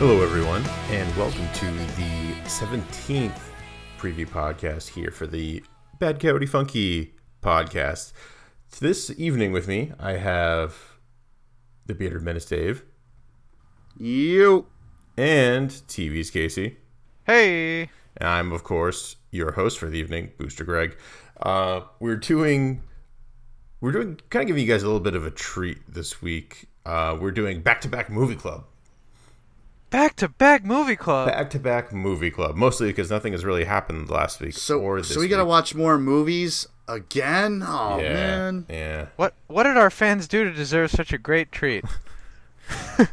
Hello, everyone, and welcome to the 17th preview podcast here for the Bad Coyote Funky podcast. This evening with me, I have the Bearded Menace Dave You. and TV's Casey. Hey. And I'm, of course, your host for the evening, Booster Greg. Uh, we're doing, we're doing, kind of giving you guys a little bit of a treat this week. Uh, we're doing back to back movie club. Back to back movie club. Back to back movie club, mostly because nothing has really happened last week So, or this so we gotta watch more movies again? Oh yeah, man. yeah. What what did our fans do to deserve such a great treat?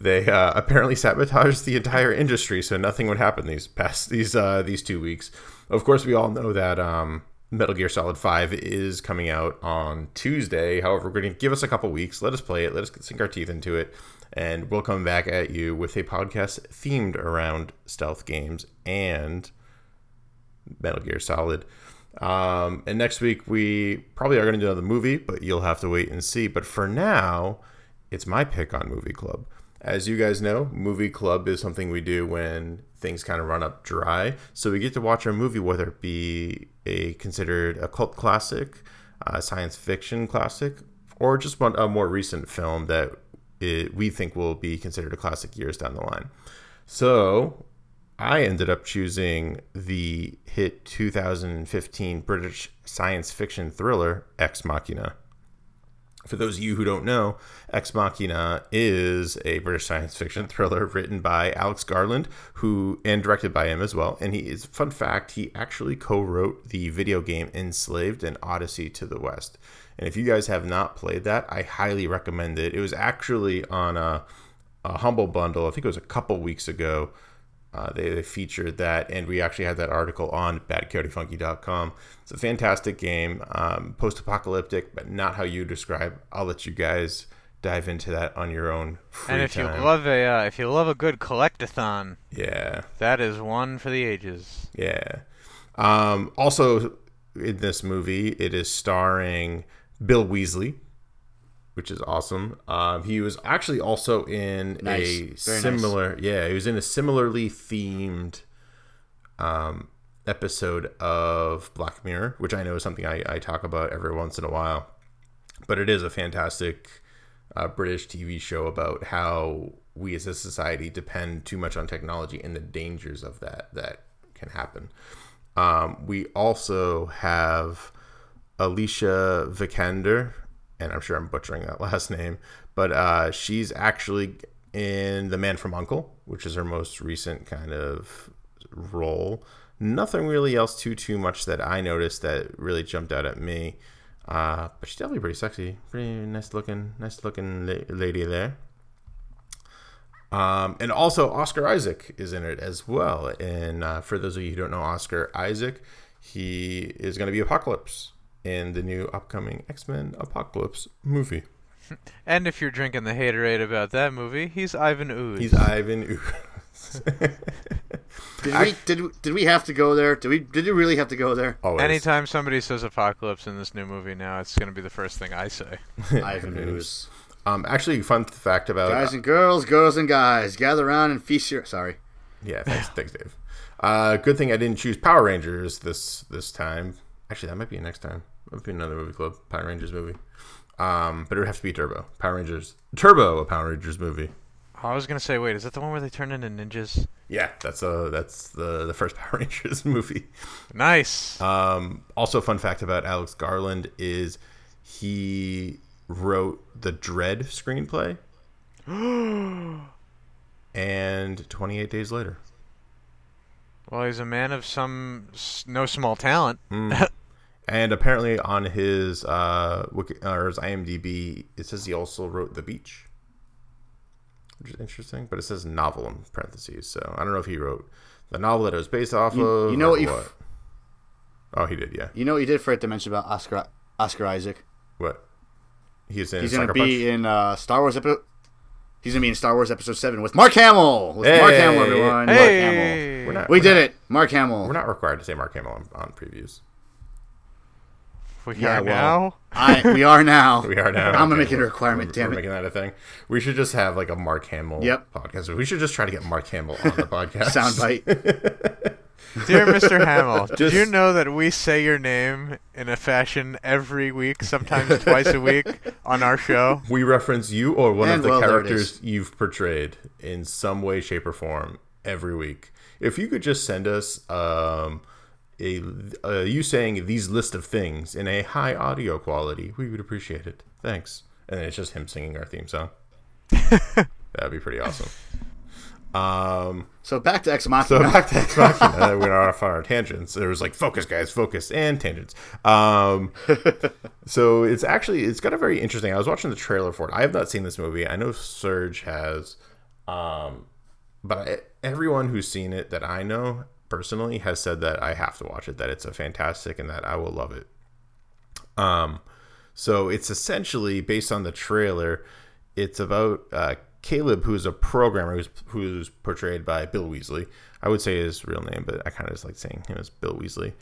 They uh, apparently sabotaged the entire industry, so nothing would happen these past these uh, these two weeks. Of course, we all know that um, Metal Gear Solid Five is coming out on Tuesday. However, we're going to give us a couple weeks. Let us play it. Let us sink our teeth into it, and we'll come back at you with a podcast themed around stealth games and Metal Gear Solid. Um, and next week we probably are going to do another movie, but you'll have to wait and see. But for now, it's my pick on Movie Club. As you guys know, Movie Club is something we do when things kind of run up dry. So we get to watch a movie, whether it be a considered a cult classic, a science fiction classic, or just one, a more recent film that it, we think will be considered a classic years down the line. So I ended up choosing the hit 2015 British science fiction thriller Ex Machina. For those of you who don't know, Ex Machina is a British science fiction thriller written by Alex Garland, who and directed by him as well. And he is fun fact, he actually co-wrote the video game Enslaved and Odyssey to the West. And if you guys have not played that, I highly recommend it. It was actually on a, a humble bundle. I think it was a couple weeks ago. Uh, they, they featured that, and we actually had that article on badcoyotefunky.com. It's a fantastic game, um, post apocalyptic, but not how you describe. I'll let you guys dive into that on your own. Free and if time. you love a uh, if you love a good collectathon, yeah, that is one for the ages. yeah. Um, also, in this movie, it is starring Bill Weasley, which is awesome. Um, he was actually also in Nice. a Very nice. similar, yeah, he was in a similarly themed um, episode of Black Mirror, which I know is something I, I talk about every once in a while. But it is a fantastic uh, British TV show about how we as a society depend too much on technology and the dangers of that that can happen. Um, we also have Alicia Vikander, and I'm sure I'm butchering that last name, but uh, she's actually in The Man from Uncle, which is her most recent kind of role. Nothing really else too too much that I noticed that really jumped out at me. Uh, but she's definitely pretty sexy, pretty nice looking, nice looking la- lady there. Um, and also Oscar Isaac is in it as well. And uh, for those of you who don't know Oscar Isaac, he is going to be Apocalypse in the new upcoming X Men Apocalypse movie. And if you're drinking the haterade about that movie, he's Ivan Ooze. He's Ivan. Ooze. Did we did we- did we have to go there? Did we did we really have to go there? Always. Anytime somebody says apocalypse in this new movie now, it's going to be the first thing I say. Ivan Ooze. Um, actually, fun fact about Guys and girls, girls and guys, gather around and feast your. Sorry. Yeah, thanks, thanks, Dave. Uh, good thing I didn't choose Power Rangers this this time. Actually, that might be next time. Might be another movie club, Power Rangers movie. Um, but it would have to be Turbo, Power Rangers, Turbo, a Power Rangers movie. I was going to say, wait, is that the one where they turn into ninjas? Yeah, that's uh that's the the first Power Rangers movie. Nice. Um, also, fun fact about Alex Garland is he wrote the Dredd screenplay, and 28 days later. well, he's a man of some s- no small talent. And apparently on his uh Wiki, or his IMDb, it says he also wrote The Beach, which is interesting. But it says novel in parentheses, so I don't know if he wrote the novel that it was based off You- of. you know what you f- oh, he did. Yeah. You know what you did for it to mention about Oscar Oscar Isaac? What? He's in. He's gonna be Punch? in uh, Star Wars episode. He's gonna be in Star Wars Episode Seven with Mark Hamill. With Mark Hamill, everyone. Mark Hamill. Hey. Not. We did not- it. Mark Hamill. We're not required to say Mark Hamill on, on previews. We Yeah, are well, now. I we are now. We are now. I'm gonna Okay, make it a requirement. We're, Damn we're it. making that a thing. We should just have like a Mark Hamill Yep. podcast. We should just try to get Mark Hamill on the podcast. Soundbite. Dear Mr. Hamill, did Just- you know that we say your name in a fashion every week, sometimes twice a week, on our show? We reference you or one And of the well, characters you've portrayed in some way, shape, or form every week. If you could just send us um, a uh, you saying these list of things in a high audio quality, we would appreciate it. Thanks. And then it's just him singing our theme song. That'd be pretty awesome. Um, so back to Ex Machina. so back to Ex Machina, we went off on our tangents. There was like focus, guys, focus, and tangents. Um, so it's actually it's got a very interesting. I was watching the trailer for it. I have not seen this movie. I know Serge has, um, but I, everyone who's seen it that I know personally has said that I have to watch it. That it's a fantastic and that I will love it. Um, so it's essentially based on the trailer. It's about uh, Caleb, who's a programmer who's who's portrayed by Bill Weasley. I would say his real name, but I kind of just like saying him as Bill Weasley.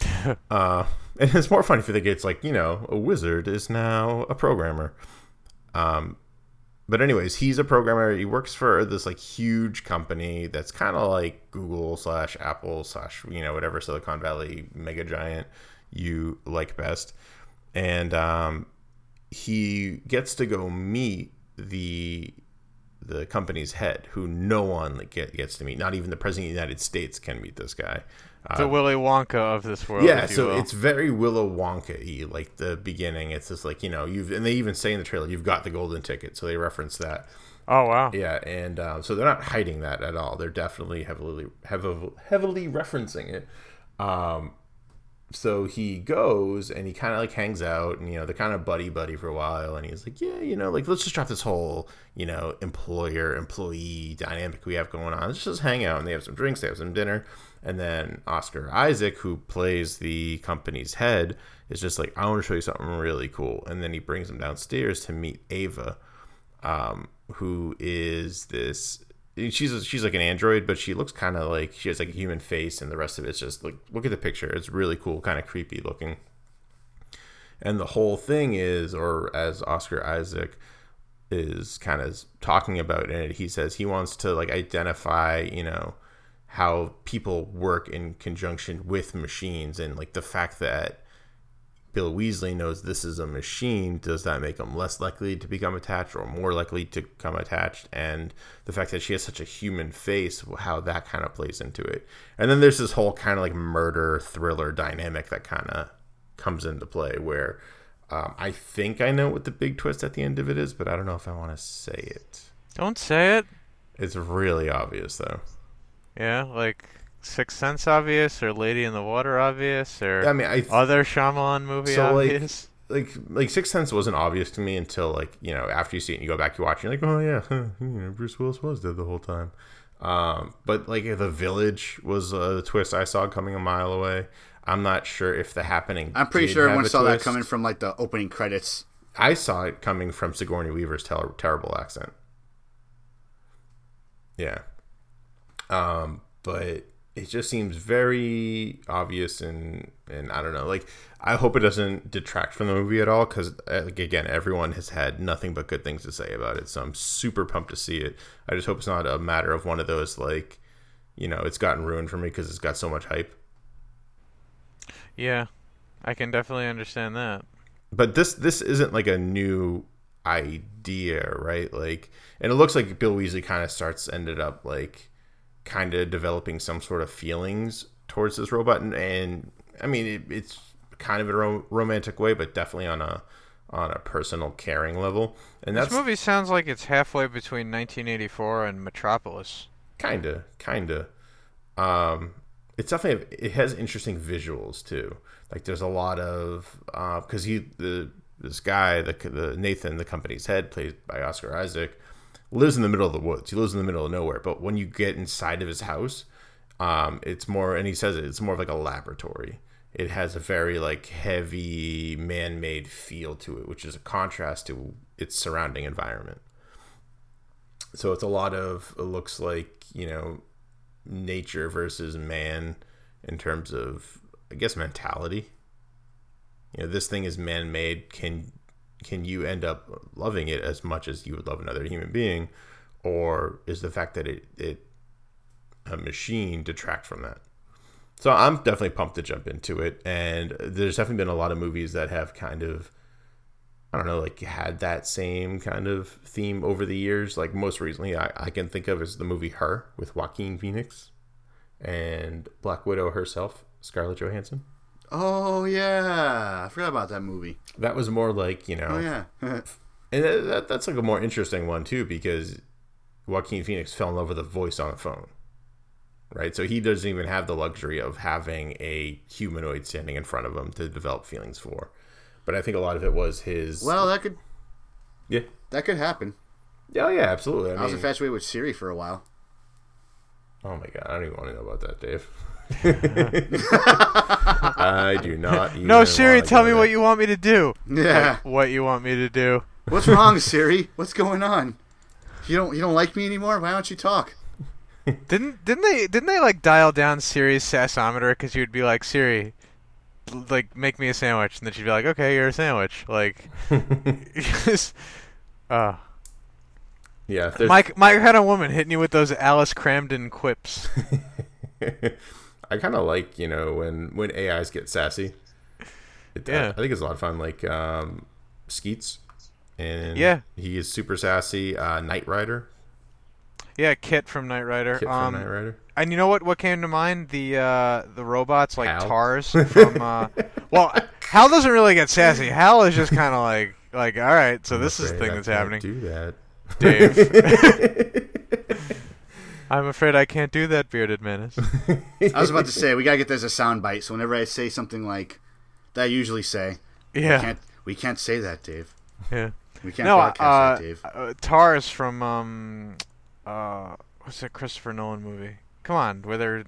uh, and it's more fun if you think it's like you know a wizard is now a programmer. Um, but anyways, he's a programmer. He works for this like huge company that's kind of like Google slash Apple slash you know whatever Silicon Valley mega giant you like best, and um, he gets to go meet the the company's head, who no one gets to meet. Not even the president of the United States can meet this guy. The Willy Wonka of this world. Yeah, if you so will. it's very Willow Wonka y. Like the beginning, it's just like you know you've and they even say in the trailer you've got the golden ticket, so they reference that. Oh wow. Yeah, and um, so they're not hiding that at all. They're definitely heavily heavily, heavily referencing it. Um, so he goes and he kind of like hangs out, and you know they're kind of buddy buddy for a while, and he's like, yeah, you know, like let's just drop this whole you know employer employee dynamic we have going on. Let's just hang out, and they have some drinks, they have some dinner, and then Oscar Isaac, who plays the company's head, is just like, I want to show you something really cool, and then he brings him downstairs to meet Ava um, who is this she's a, she's like an android but she looks kind of like she has like a human face and the rest of it's just like look at the picture. It's really cool kind of creepy looking. And the whole thing is or as oscar isaac is kind of talking about in it he says he wants to like identify you know how people work in conjunction with machines and like the fact that Bill Weasley knows this is a machine, does that make him less likely to become attached or more likely to become attached? And the fact that she has such a human face, how that kind of plays into it. And then there's this whole kind of like murder thriller dynamic that kind of comes into play where um, I think I know what the big twist at the end of it is, but I don't know if I want to say it. Don't say it. It's really obvious though. Yeah, like Sixth Sense obvious, or Lady in the Water obvious, or I mean, I other Shyamalan movie So, like, obvious. like like Sixth Sense wasn't obvious to me until like you know after you see it and you go back you watch it, you're like oh yeah huh, you know, Bruce Willis was dead the whole time. Um, but like the village was a twist I saw coming a mile away. I'm not sure if the happening I'm pretty did sure have everyone a saw that coming from like the opening credits. I saw it coming from Sigourney Weaver's ter- terrible accent. Yeah. Um but it just seems very obvious and and I don't know like I hope it doesn't detract from the movie at all because uh, like again everyone has had nothing but good things to say about it so I'm super pumped to see it. I just hope it's not a matter of one of those like you know it's gotten ruined for me because it's got so much hype. Yeah, I can definitely understand that. but this this isn't like a new idea right? Like and it looks like bill weasley kind of starts ended up like kind of developing some sort of feelings towards this robot and, and i mean it, it's kind of a ro- romantic way but definitely on a on a personal caring level and This movie sounds like it's halfway between 1984 and Metropolis. kind of kind of um it's definitely it has interesting visuals too like there's a lot of because he the this guy the, the nathan the company's head played by oscar isaac lives in the middle of the woods. He lives in the middle of nowhere. But when you get inside of his house um it's more and he says it, it's more of like a laboratory. It has a very like heavy man-made feel to it which is a contrast to its surrounding environment. So it's a lot of it looks like you know nature versus man in terms of i guess mentality. You know this thing is man-made. Can can you end up loving it as much as you would love another human being? Or is the fact that it it a machine detract from that? So i'm definitely pumped to jump into it. And there's definitely been a lot of movies that have kind of i don't know like had that same kind of theme over the years. Like most recently i, I can think of is the movie her with joaquin phoenix and black widow herself scarlett johansson Oh yeah, I forgot about that movie. that was more like you know Oh yeah. And that, that, that's like a more interesting one too because Joaquin Phoenix fell in love with a voice on a phone, right? So he doesn't even have the luxury of having a humanoid standing in front of him to develop feelings for. But I think a lot of it was his. well, that could yeah, that could happen. yeah, yeah, absolutely. I I was infatuated with Siri for a while. oh my god, I don't even want to know about that, Dave. I do not. No, even Siri, wanna tell me there. what you want me to do. Yeah. What you want me to do. What's wrong, Siri? What's going on? You don't you don't like me anymore? Why don't you talk? Didn't didn't they didn't they like dial down Siri's sassometer because you'd be like Siri, like make me a sandwich, and then she'd be like, okay, you're a sandwich. Like, just, uh, Yeah, Mike Mike had a woman hitting you with those Alice Kramden quips. I kind of like you know when when AIs get sassy. It, Yeah. I, think it's a lot of fun. Like um, Skeets, and Yeah. he is super sassy. Uh, Knight Rider, Yeah, KITT from Knight Rider. KITT um, from Knight Rider. And you know what? What came to mind? The uh, the robots like Hal. TARS from. Uh, well, Hal doesn't really get sassy. Hal is just kind of like like all right. So this is the thing I that's happening, Do that, Dave. I'm afraid I can't do that, bearded menace. I was about to say we gotta get this as a sound bite. So whenever I say something like that, I usually say, Yeah, "Can't we can't say that, Dave? yeah. We can't No, broadcast uh, that, Dave." uh, TARS from um, uh, what's that Christopher Nolan movie? Come on, where they're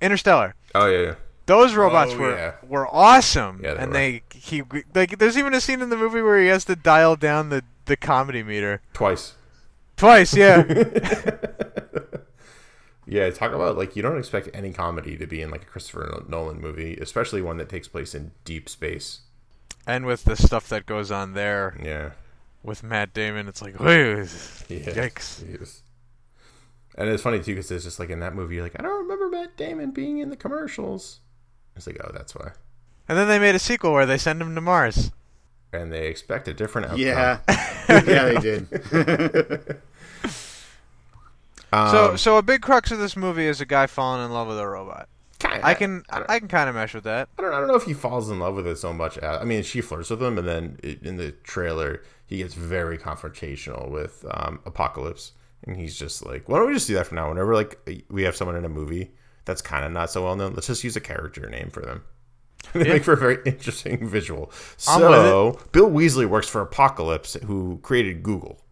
Interstellar. Oh yeah, yeah. Those robots Oh, were yeah. were awesome, Yeah, they and were. they he like. There's even a scene in the movie where he has to dial down the the comedy meter twice. twice. Yeah, Yeah, talk about like you don't expect any comedy to be in like a Christopher Nolan movie, especially one that takes place in deep space. and with the stuff that goes on there Yeah, with Matt Damon, it's like, "Whew, yeah. yikes. Yes. And it's funny too because it's just like in that movie, you're like I don't remember Matt Damon being in the commercials. It's like oh, that's why. And then they made a sequel where they send him to Mars. And they expect a different outcome. yeah, yeah, they did. Um, So, so a big crux of this movie is a guy falling in love with a robot. kinda- I can, I I can kind of mesh with that. I don't, I don't know if he falls in love with it so much. as- I mean, she flirts with him, and then in the trailer, he gets very confrontational with um, Apocalypse, and he's just like, "Why don't we just do that for now? Whenever like we have someone in a movie that's kind of not so well known, let's just use a character name for them." they Yeah. make for a very interesting visual. So Bill Weasley works for Apocalypse, who created Google,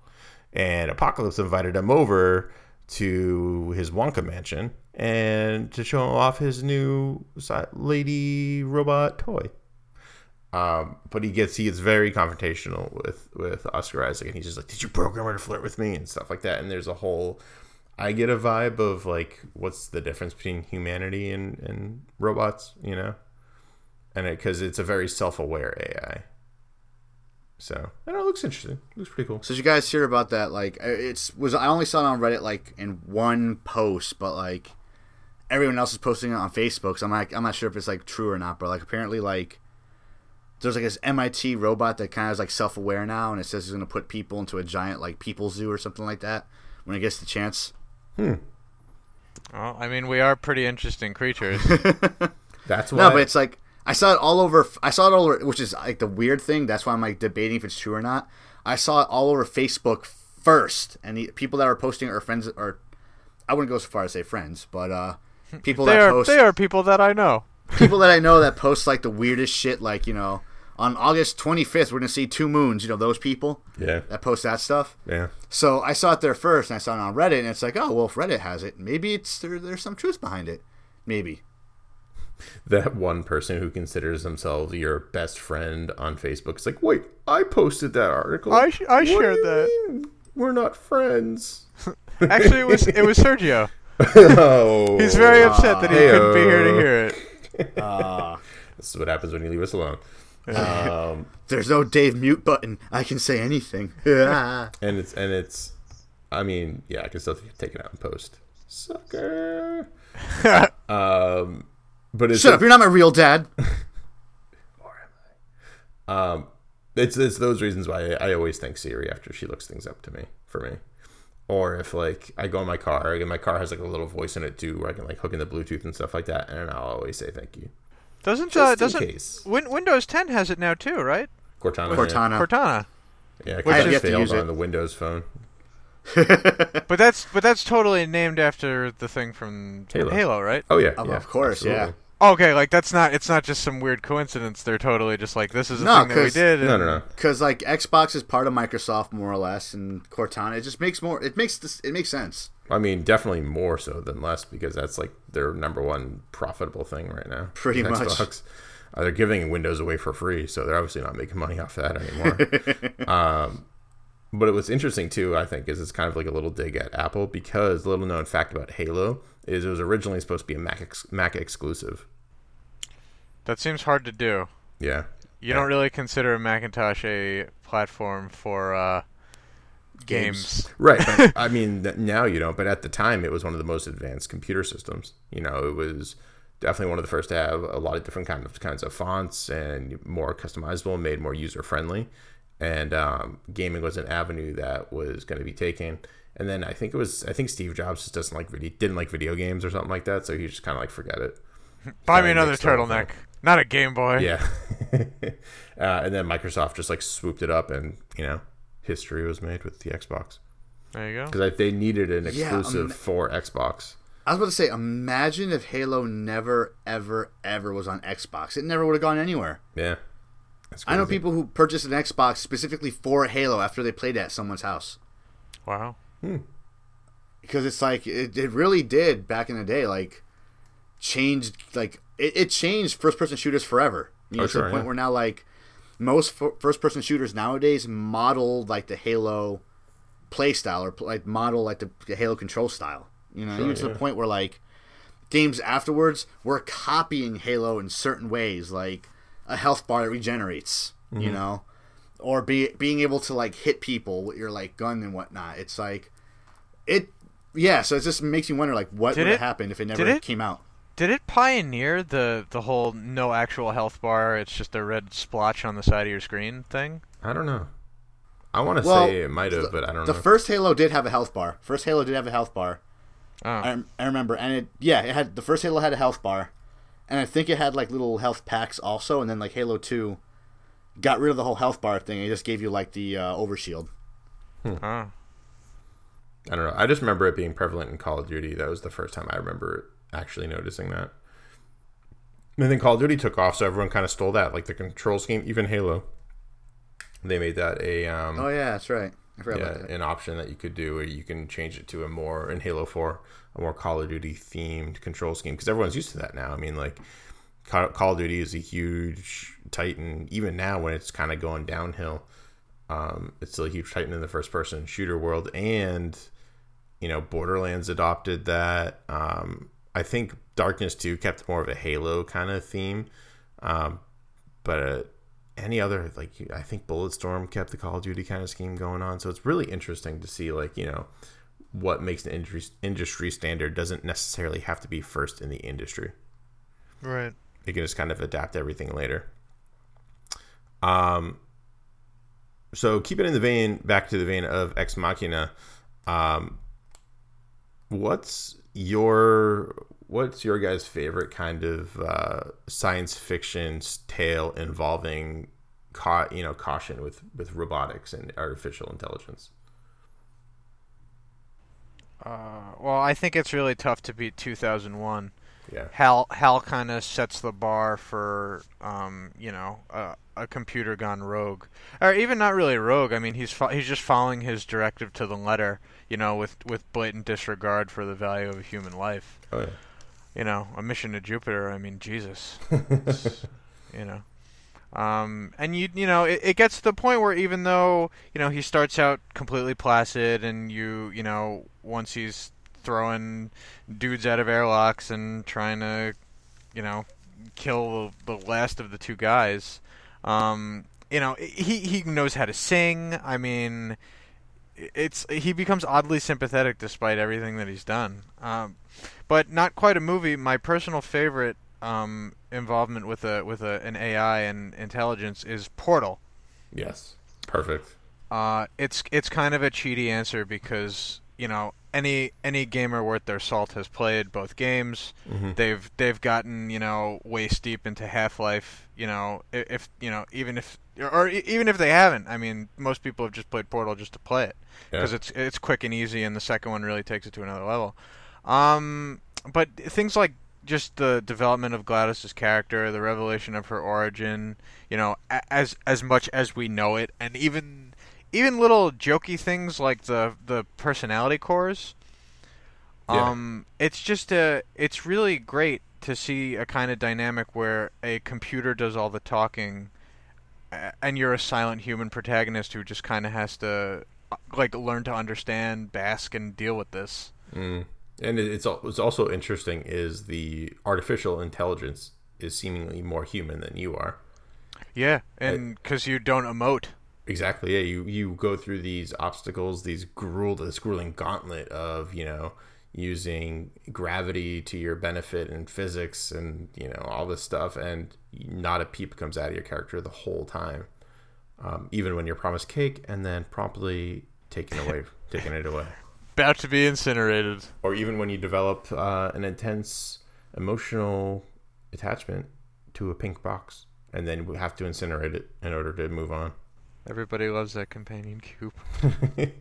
and Apocalypse invited him over to his Wonka mansion and to show off his new lady robot toy. Um, but he gets he gets very confrontational with with Oscar Isaac, and he's just like, "Did you program her to flirt with me?" and stuff like that. And there's a whole, I get a vibe of like, what's the difference between humanity and and robots, you know? And because it's a very self aware AI. So I don't know, it looks interesting. It looks pretty cool. So did you guys hear about that? Like, uh, it's was I only saw it on Reddit like in one post, but like everyone else is posting it on Facebook. So I'm like, I'm not sure if it's like true or not, but like apparently like there's like this MIT robot that kind of is like self aware now, and it says it's gonna put people into a giant like people zoo or something like that when it gets the chance. Hmm. Well, I mean, we are pretty interesting creatures. That's why. No, but it's like I saw it all over. I saw it all over, which is like the weird thing. That's why I'm like debating if it's true or not. I saw it all over Facebook first, and the people that are posting are friends, or I wouldn't go so far as say friends, but uh, people they that are, post they are people that I know. people that I know that post like the weirdest shit, like you know, on August 25th we're gonna see two moons. You know those people yeah, that post that stuff. yeah. So I saw it there first, and I saw it on Reddit, and it's like, oh well, if Reddit has it, maybe it's there, there's some truth behind it, maybe. That one person who considers themselves your best friend on Facebook is like, wait, I posted that article. I sh- I What do shared you that." mean We're not friends. Actually, it was it was Sergio. oh, He's very upset that he couldn't be here to hear it. Uh, This is what happens when you leave us alone. Um, There's no Dave mute button. I can say anything. and it's and it's, I mean, yeah, I can still take it out and post. Sucker. um, but it's Shut up! You're not my real dad. Or am I? Um, it's it's those reasons why I, I always thank Siri after she looks things up to me for me. Or if like I go in my car and my car has like a little voice in it too, where I can like hook in the Bluetooth and stuff like that, and I'll always say thank you. Doesn't Just uh, in doesn't case. Win- Windows 10 has it now too, right? Cortana. Cortana. Yeah. Cortana. Yeah, I because have I to failed use it. on the Windows phone. But that's but that's totally named after the thing from Halo. Halo right? Oh yeah, Of- yeah, of course, yeah. Absolutely. Okay, like that's not it's not just some weird coincidence. They're totally just like this is a No, thing that we 'cause- did. No, and- no, no. Because like Xbox is part of Microsoft more or less, and Cortana it just makes more. It makes this. It makes sense. I mean, definitely more so than less because that's like their number one profitable thing right now. Pretty is much. Uh, they're giving Windows away for free, so they're obviously not making money off that anymore. um, but it was interesting too. I think is it's kind of like a little dig at Apple because little known fact about Halo is it was originally supposed to be a Mac ex- Mac exclusive. That seems hard to do. Yeah, You don't really consider Macintosh a platform for uh, games. Right. But, I mean, th- now you don't, but at the time, it was one of the most advanced computer systems. You know, it was definitely one of the first to have a lot of different kind of kinds of fonts and more customizable, made more user friendly. And um, gaming was an avenue that was going to be taken. And then I think it was I think Steve Jobs just doesn't like video didn't like video games or something like that, so he just kind of like forget it. Buy me another mixed the whole turtleneck, thing. Not a Game Boy. Yeah. uh, and then Microsoft just like swooped it up, and you know, history was made with the Xbox There you go. because they needed an Yeah, exclusive um, for Xbox. I was about to say, imagine if Halo never, ever, ever was on Xbox. It never would have gone anywhere. Yeah. I know people who purchased an Xbox specifically for Halo after they played at someone's house. Wow. Hmm. Because it's like it, it really did back in the day like changed like it, it changed first person shooters forever. You know Oh, to sure, the point yeah. where now like most f- first person shooters nowadays model like the halo play style or like model like the, the halo control style. You know even to yeah. the point where like games afterwards were copying halo in certain ways like a health bar that regenerates you Mm-hmm. know? Or be, being able to like hit people with your like gun and whatnot. It's like it yeah so it just makes you wonder like what Did would have happened if it never it- came out Did it pioneer the the whole no actual health bar? It's just a red splotch on the side of your screen thing. I don't know. I want to Well, say it might have, but I don't know. the first halo did have a health bar first halo did have a health bar Oh, I, I remember and it yeah it had the first halo had a health bar and i think it had like little health packs also and then like halo 2 got rid of the whole health bar thing and it just gave you like the uh, overshield oh. I don't know. I just remember it being prevalent in Call of Duty. That was the first time I remember actually noticing that. And then Call of Duty took off, so everyone kind of stole that, like the control scheme. Even Halo, they made that a um, oh yeah that's right i forgot yeah, about that an option that you could do where you can change it to a more in Halo Four a more Call of Duty themed control scheme because everyone's used to that now. I mean, like Call Call of Duty is a huge titan even now when it's kind of going downhill. Um, it's still a huge titan in the first person shooter world, and you know Borderlands adopted that. Um, I think Darkness Two kept more of a Halo kind of theme, um, but. Uh, any other like I think Bulletstorm kept the Call of Duty kind of scheme going on. So it's really interesting to see like you know what makes an industry industry standard doesn't necessarily have to be first in the industry. Right. You can just kind of adapt everything later. Um. So keep it in the vein, back to the vein of Ex Machina. Um, what's your what's your guys' favorite kind of uh, science fiction tale involving, ca- you know, caution with with robotics and artificial intelligence? Uh, well, I think it's really tough to beat 2001. Yeah. Hal Hal kind of sets the bar for um, you know a, a computer gone rogue, or even not really rogue. I mean he's fo- he's just following his directive to the letter. You know, with with blatant disregard for the value of a human life. Oh yeah. You know, a mission to Jupiter. I mean, Jesus. You know. Um, and you you know it, it gets to the point where even though you know he starts out completely placid and you you know once he's throwing dudes out of airlocks and trying to you know kill the, last of the two guys Um, you know, he he knows how to sing. I mean, it's he becomes oddly sympathetic despite everything that he's done. Um, but not quite a movie. My personal favorite um, involvement with a with a, an AI and intelligence is Portal. Yes, perfect. Uh, it's it's kind of a cheaty answer because you know any any gamer worth their salt has played both games. Mm-hmm. They've they've gotten you know waist deep into Half Life. You know if, if you know even if or even if they haven't, I mean most people have just played Portal just to play it because Yeah. it's it's quick and easy, and the second one really takes it to another level. Um, but things like just the development of GLaDOS's character, the revelation of her origin, you know, as as much as we know it, and even even little jokey things like the the personality cores. Yeah. Um, it's just a it's really great to see a kind of dynamic where a computer does all the talking, and you're a silent human protagonist who just kind of has to like learn to understand, bask, and deal with this. Mm. And it- it's what's also interesting is the artificial intelligence is seemingly more human than you are. Yeah, and because you don't emote. Exactly. Yeah, you you go through these obstacles, these gruel, this grueling gauntlet of you know using gravity to your benefit and physics and you know all this stuff, and not a peep comes out of your character the whole time, um, even when you're promised cake and then promptly taken away, taken it away, About to be incinerated. or even when you develop uh, an intense emotional attachment to a pink box and then we have to incinerate it in order to move on. Everybody loves that companion cube.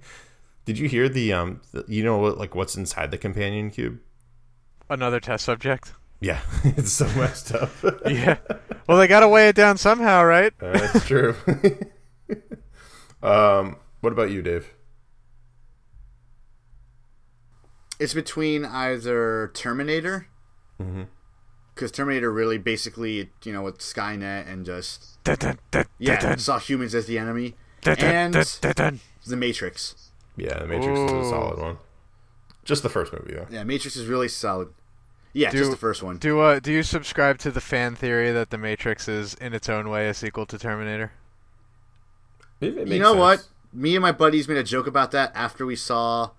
Did you hear the um? The, you know what? Like what's inside the companion cube? Another test subject. Yeah, it's so messed up. Yeah. Well, they got to weigh it down somehow, right? Uh, That's true. um, what about you, Dave? It's between either Terminator, Mhm. Because Terminator really basically, you know, with Skynet and just Dun, dun, dun, yeah, dun, saw humans as the enemy, dun, dun, and dun, dun, dun. the Matrix. Yeah, The Matrix is a solid one. Just the first movie, though. Yeah, Matrix is really solid. Yeah, Do- just the first one. Do uh do you subscribe to the fan theory that the Matrix is in its own way a sequel to Terminator? It, it You makes know what? Me and my buddies made a joke about that after we saw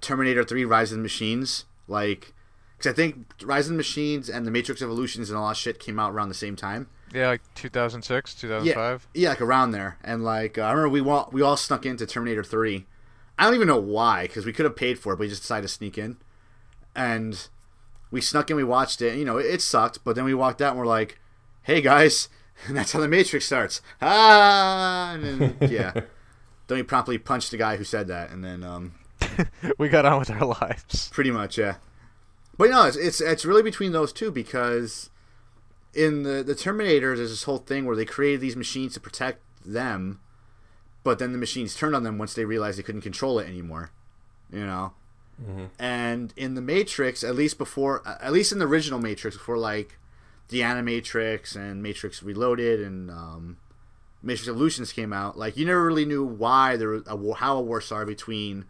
Terminator 3 Rise of the Machines. Like, because I think Rise of the Machines and the Matrix Revolutions and all that shit came out around the same time. Yeah, like 2006, 2005. Yeah, like around there. And like, uh, I remember we all, we all snuck into Terminator 3. I don't even know why, because we could have paid for it, but we just decided to sneak in. And we snuck in, we watched it. You know, it, it sucked, but then we walked out and we're like, hey guys, and that's how the Matrix starts. Ah! And then, yeah. then we promptly punched the guy who said that, and then, um, we got on with our lives. pretty much, yeah. But no, it's, it's it's really between those two because in the the Terminators, there's this whole thing where they created these machines to protect them, but then the machines turned on them once they realized they couldn't control it anymore. You know. And in the Matrix, at least before, at least in the original Matrix, before like the Animatrix and Matrix Reloaded and um, Matrix Revolutions came out, like you never really knew why there was a, war- how a war started between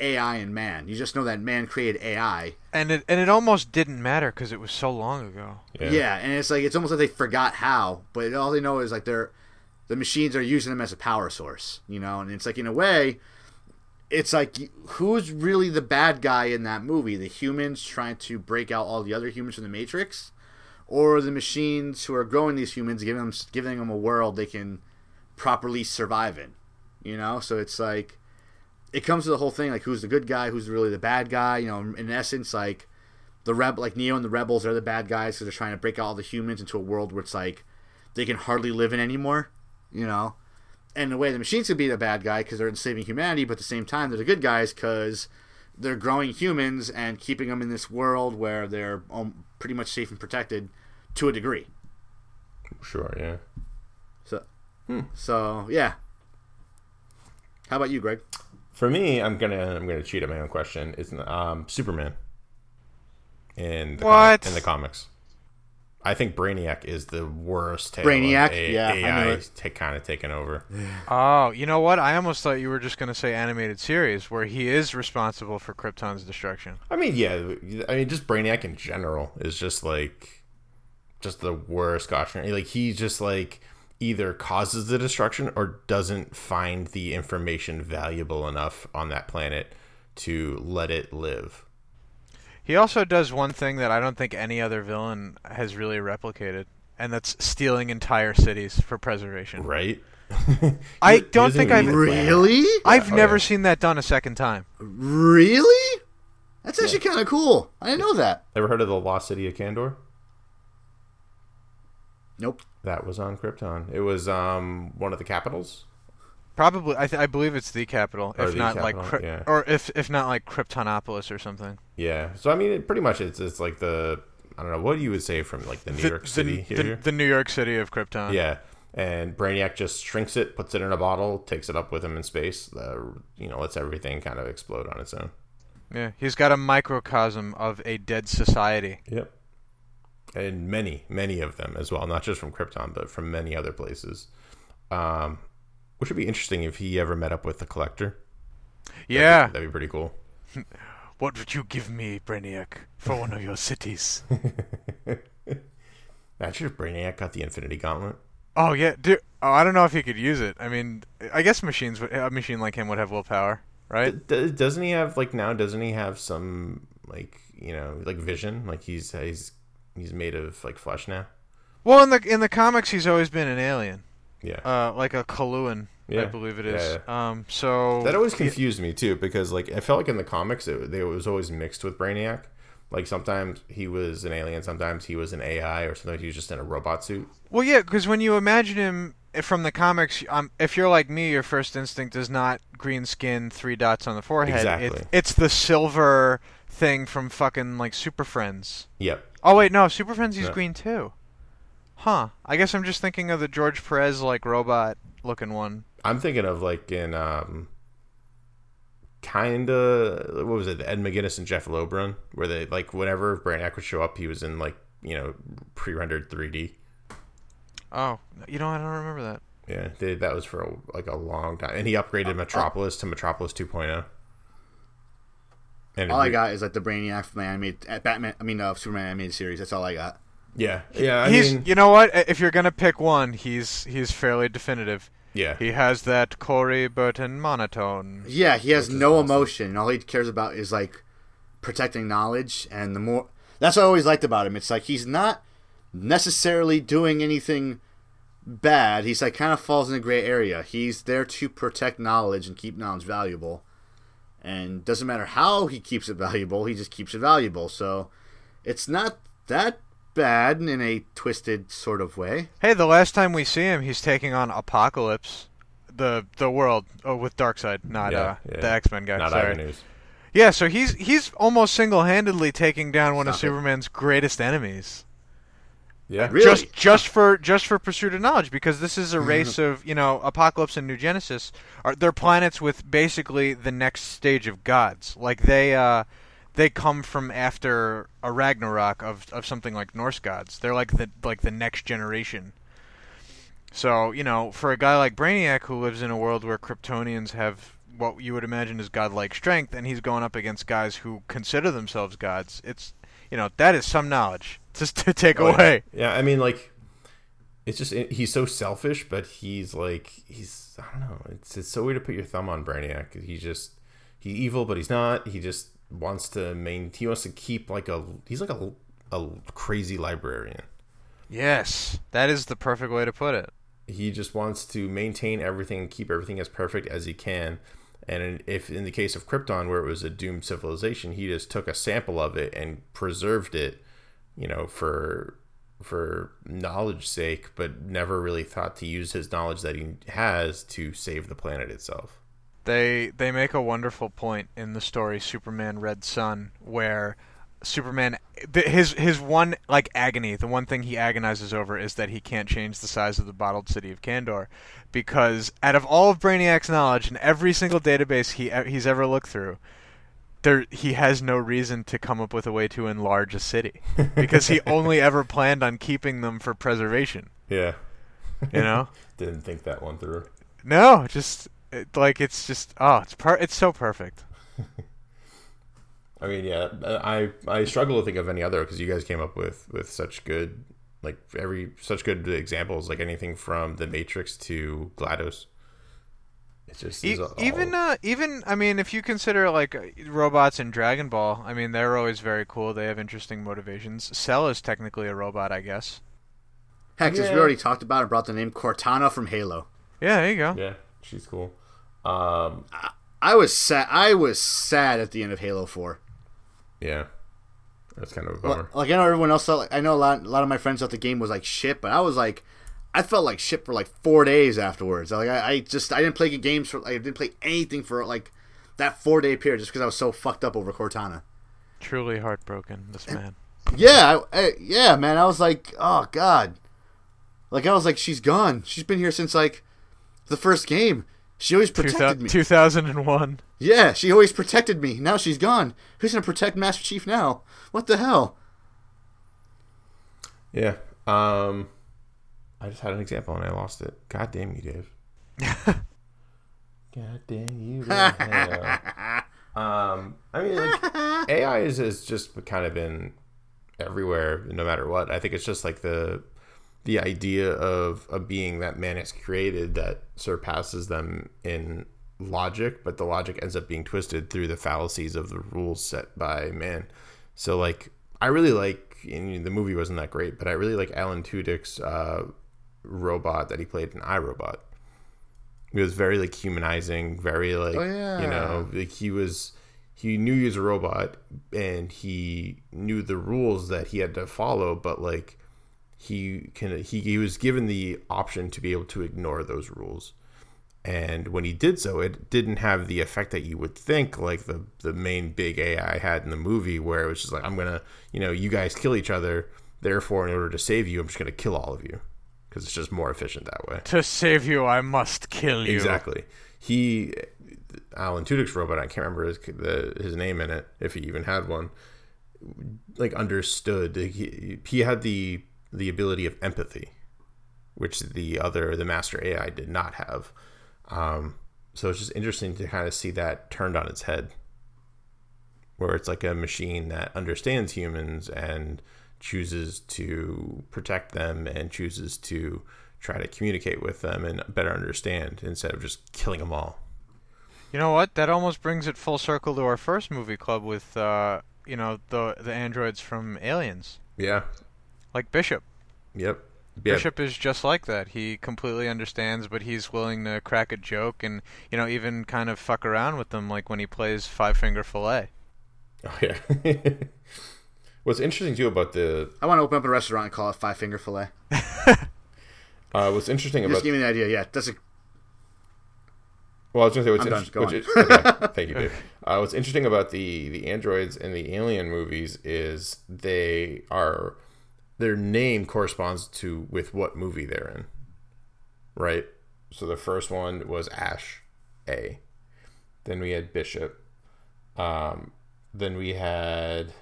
AI and man. You just know that man created AI. And it and it almost didn't matter because it was so long ago. Yeah. and it's like it's almost like they forgot how, but all they know is like they're the machines are using them as a power source, you know. And it's like in a way, it's like who's really the bad guy in that movie? The humans trying to break out all the other humans from the Matrix, or the machines who are growing these humans, giving them giving them a world they can properly survive in, you know? So it's like it comes to the whole thing like who's the good guy, who's really the bad guy, you know? In essence, like the reb like Neo and the rebels are the bad guys because they're trying to break out all the humans into a world where it's like they can hardly live in anymore, you know. And in a way, the machines could be the bad guy because they're enslaving humanity, but at the same time, they're the good guys because they're growing humans and keeping them in this world where they're um, pretty much safe and protected to a degree. Sure, yeah. So, so yeah. How about you, Greg? For me, I'm gonna I'm gonna cheat at my own question. It's um Superman. In the What? comic- in the comics, I think Brainiac is the worst. Tale Brainiac? of A- Yeah, I AI knew it. ta- kind of taken over. Oh, you know what? I almost thought you were just gonna say animated series where he is responsible for Krypton's destruction. I mean, yeah. I mean, just Brainiac in general is just like, just the worst gotcha. Like he's just like, either causes the destruction or doesn't find the information valuable enough on that planet to let it live. He also does one thing that I don't think any other villain has really replicated, and that's stealing entire cities for preservation. Right? I don't think I've- need plan. Really? I've Oh, never yeah. seen that done a second time. Really? That's actually kind of cool. I didn't know that. Ever heard of the Lost City of Kandor? Nope. That was on Krypton. It was um one of the capitals. Probably, I, th- I believe it's the capital, Or if the not like, capital, Cry- yeah. or if if not like Kryptonopolis or something. Yeah. So I mean, it, pretty much it's it's like the I don't know what you would say from like the New The, York City the, here. the New York City of Krypton. Yeah. And Brainiac just shrinks it, puts it in a bottle, takes it up with him in space. Uh, you know, lets everything kind of explode on its own. yeah. He's got a microcosm of a dead society. Yep. And many, many of them as well, not just from Krypton, but from many other places. Um, which would be interesting if he ever met up with the Collector. Yeah. That'd be pretty cool. What would you give me, Brainiac, for one of your cities? Imagine if Brainiac got the Infinity Gauntlet. Oh yeah, dude. Oh, I don't know if he could use it. I mean, I guess machines, would, a machine like him would have willpower, right? D- doesn't he have like now? Doesn't he have some like you know like vision? Like he's he's he's made of like flesh now. Well, in the in the comics, he's always been an alien, Yeah. uh, like a Coluan, I believe it is. Yeah, is. Um, so That always confused me too because like I felt like in the comics it, it was always mixed with Brainiac. Like sometimes he was an alien, sometimes he was an AI, or sometimes he was just in a robot suit. Well, yeah, because when you imagine him from the comics, um, if you're like me, your first instinct is not green skin, three dots on the forehead. Exactly. It's, it's the silver thing from fucking like Super Friends. Yep. Oh wait, no, Super Friends he's No. green too. Huh. I guess I'm just thinking of the George Perez like robot looking one. I'm thinking of like in um, kinda what was it? Ed McGuinness and Jeph Loeb run, where they like whenever Brainiac would show up, he was in like you know pre-rendered 3D. Oh, you know I don't remember that. Yeah, they, that was for a, like a long time, and he upgraded Metropolis to Metropolis 2.0. And All I got is like the Brainiac from the animated uh, Batman. I mean, uh, Superman animated series. That's all I got. Yeah, yeah. I he's mean, you know what? If you're gonna pick one, he's he's fairly definitive. yeah. He has that Corey Burton monotone. Yeah, he has no awesome. emotion. and All he cares about is like protecting knowledge. And the more that's what I always liked about him. It's like he's not necessarily doing anything bad. He's like kind of falls in a gray area. He's there to protect knowledge and keep knowledge valuable. And doesn't matter how he keeps it valuable. He just keeps it valuable. So it's not that bad in a twisted sort of way. Hey, the last time we see him, he's taking on Apokolips, the the world oh, with Darkseid, not Yeah, uh, yeah. the X Men guy. Not sorry. Ivan Ooze. Yeah, so he's he's almost single handedly taking down one of Stop it. Superman's greatest enemies. Yeah. Really? Just just for just for pursuit of knowledge, because this is a race of you know Apokolips and New Genesis are they're planets with basically the next stage of gods. Like they uh they come from after a Ragnarok of of something like Norse gods. They're like the like the next generation. So you know, for a guy like Brainiac who lives in a world where Kryptonians have what you would imagine is godlike strength, and he's going up against guys who consider themselves gods, it's you know that is some knowledge just to take Oh, away. Yeah, I mean, like, it's just he's so selfish, but he's like he's I don't know. It's it's so weird to put your thumb on Brainiac. He's just he's evil, but he's not. He just wants to main. He wants to keep like a he's like a a crazy librarian. Yes, that is the perfect way to put it. He just wants to maintain everything and keep everything as perfect as he can. And if in the case of Krypton, where it was a doomed civilization, he just took a sample of it and preserved it, you know, for for knowledge sake, but never really thought to use his knowledge that he has to save the planet itself. They they make a wonderful point in the story Superman Red Sun where Superman his his one like agony, the one thing he agonizes over is that he can't change the size of the bottled city of Kandor because out of all of Brainiac's knowledge and every single database he he's ever looked through there he has no reason to come up with a way to enlarge a city because he only ever planned on keeping them for preservation, Yeah, you know? didn't think that one through. No, just like it's just oh, it's per- it's so perfect. I mean, yeah, I I struggle to think of any other because you guys came up with with such good Like every such good examples, like anything from the Matrix to GLaDOS. It's just E- is all- even uh, even I mean, if you consider like uh, robots in Dragon Ball, I mean they're always very cool. They have interesting motivations. Cell is technically a robot, I guess. Heck, since we already talked about and brought the name Cortana from Halo. Yeah, there you go. yeah, she's cool. Um, I was sad. I was sad at the end of Halo Four. Yeah, that's kind of a bummer. Like, like I know everyone else thought. Like, I know a lot. A lot of my friends thought the game was like shit, but I was like, I felt like shit for like four days afterwards. Like I, I just I didn't play games for. like, I didn't play anything for like that four day period just because I was so fucked up over Cortana. Truly heartbroken, this man. Yeah, I, I, yeah, man. I was like, oh god. Like I was like, she's gone. She's been here since like the first game. She always protected me. 2001. Yeah, she always protected me. Now she's gone. Who's gonna protect Master Chief now? What the hell? Yeah. Um, I just had an example and I lost it. God damn you, Dave. God damn you. um, I mean, like, AI is, has just kind of been everywhere, no matter what. I think it's just like the the idea of a being that man has created that surpasses them in logic, but the logic ends up being twisted through the fallacies of the rules set by man. So, like, I really like, and the movie wasn't that great, but I really like Alan Tudyk's uh, robot that he played in I, Robot. It was very like humanizing, very like Oh, yeah. you know, like he was he knew he was a robot and he knew the rules that he had to follow, but like he can he, he was given the option to be able to ignore those rules. And when he did so, it didn't have the effect that you would think, like the the main big AI had in the movie, where it was just like, I'm gonna, you know, you guys kill each other. Therefore, in order to save you, I'm just gonna kill all of you because it's just more efficient that way. To save you, I must kill you. Exactly. He, Alan Tudyk's robot, I can't remember his the, his name in it, if he even had one. Like understood, he, he had the the ability of empathy, which the other the master AI did not have. Um, so it's just interesting to kind of see that turned on its head, where it's like a machine that understands humans and chooses to protect them and chooses to try to communicate with them and better understand instead of just killing them all. You know what? That almost brings it full circle to our first movie club with, uh, you know, the the androids from Aliens, Yeah. Like Bishop. Yep. Yeah. Bishop is just like that. He completely understands, but he's willing to crack a joke and you know even kind of fuck around with them, like when he plays Five Finger Fillet. Oh yeah. What's interesting too about the I want to open up a restaurant and call it Five Finger Fillet. uh, what's interesting about. Just about give me an idea. Yeah, that's a Well, I was gonna say what's interesting. Go Which is, okay, thank you, Dave. Uh, what's interesting about the the androids in the Alien movies is they are their name corresponds to with what movie they're in, right? So the first one was Ash, A. Then we had Bishop. Um, then we had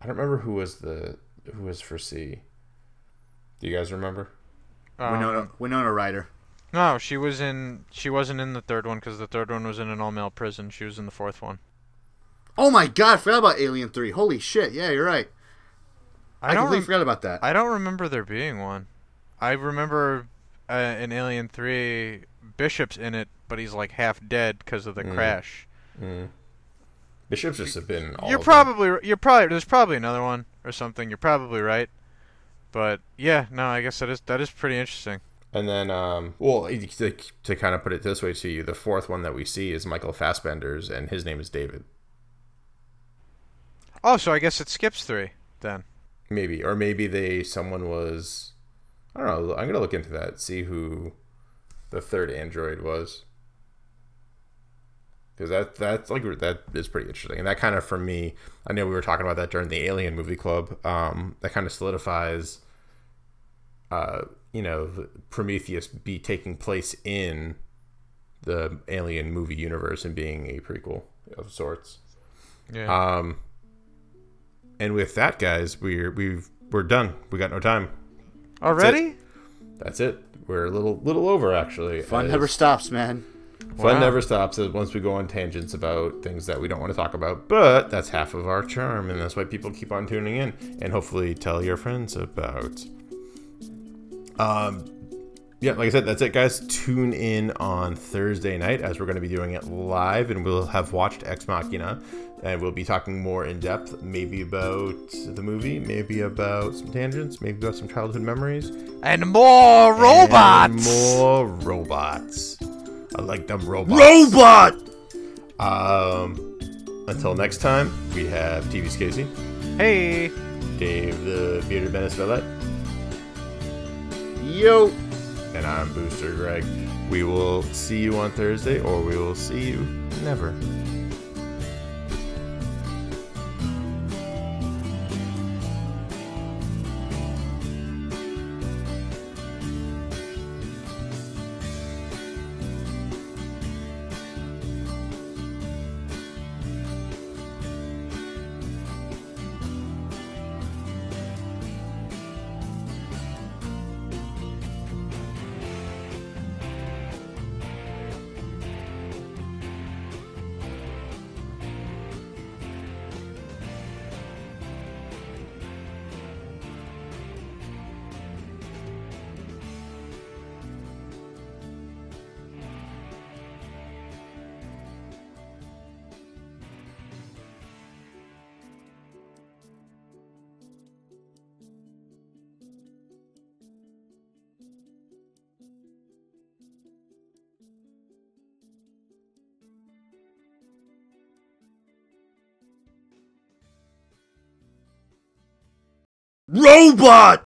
I don't remember who was the who was for C. Do you guys remember? Um, Winona, Winona Ryder. No, she was in. She wasn't in the third one because the third one was in an all-male prison. She was in the fourth one. Oh my god, I forgot about Alien 3. Holy shit. Yeah, you're right. I, I, don't. completely rem- forgot about that. I don't remember there being one. I remember uh, in Alien Three, Bishop's in it, but he's like half dead because of the Mm. crash. Mm. Bishop's just have been all you're of them. probably. You're probably. There's probably another one or something. You're probably right. But yeah, no, I guess that is that is pretty interesting. And then, um, well, to, to kind of put it this way to you, the fourth one that we see is Michael Fassbender's, and his name is David. Oh, so I guess it skips three then. Maybe, or maybe they someone was. I don't know. I'm gonna look into that. See who the third android was. Because that that's like that is pretty interesting, and that kind of for me, I know we were talking about that during the Alien movie club. Um, that kind of solidifies, uh, you know, Prometheus be taking place in the Alien movie universe and being a prequel of sorts. Yeah. Um, and with that, guys, we're we've we're done. We got no time. Already? That's it. We're a little little over actually. Fun As- never stops, man. Fun Wow. never stops as once we go on tangents about things that we don't want to talk about. But that's half of our charm, and that's why people keep on tuning in and hopefully tell your friends about. Um, yeah, like I said, that's it, guys. Tune in on Thursday night as we're going to be doing it live, and we'll have watched Ex Machina, and we'll be talking more in depth, maybe about the movie, maybe about some tangents, maybe about some childhood memories, And more robots. and more robots. I like them robots. Robot. Um, until next time, we have TV's Casey, Hey. Dave the Bearded Menace Villette, Yo. and I'm Booster Greg. We will see you on Thursday, or we will see you never. Robot.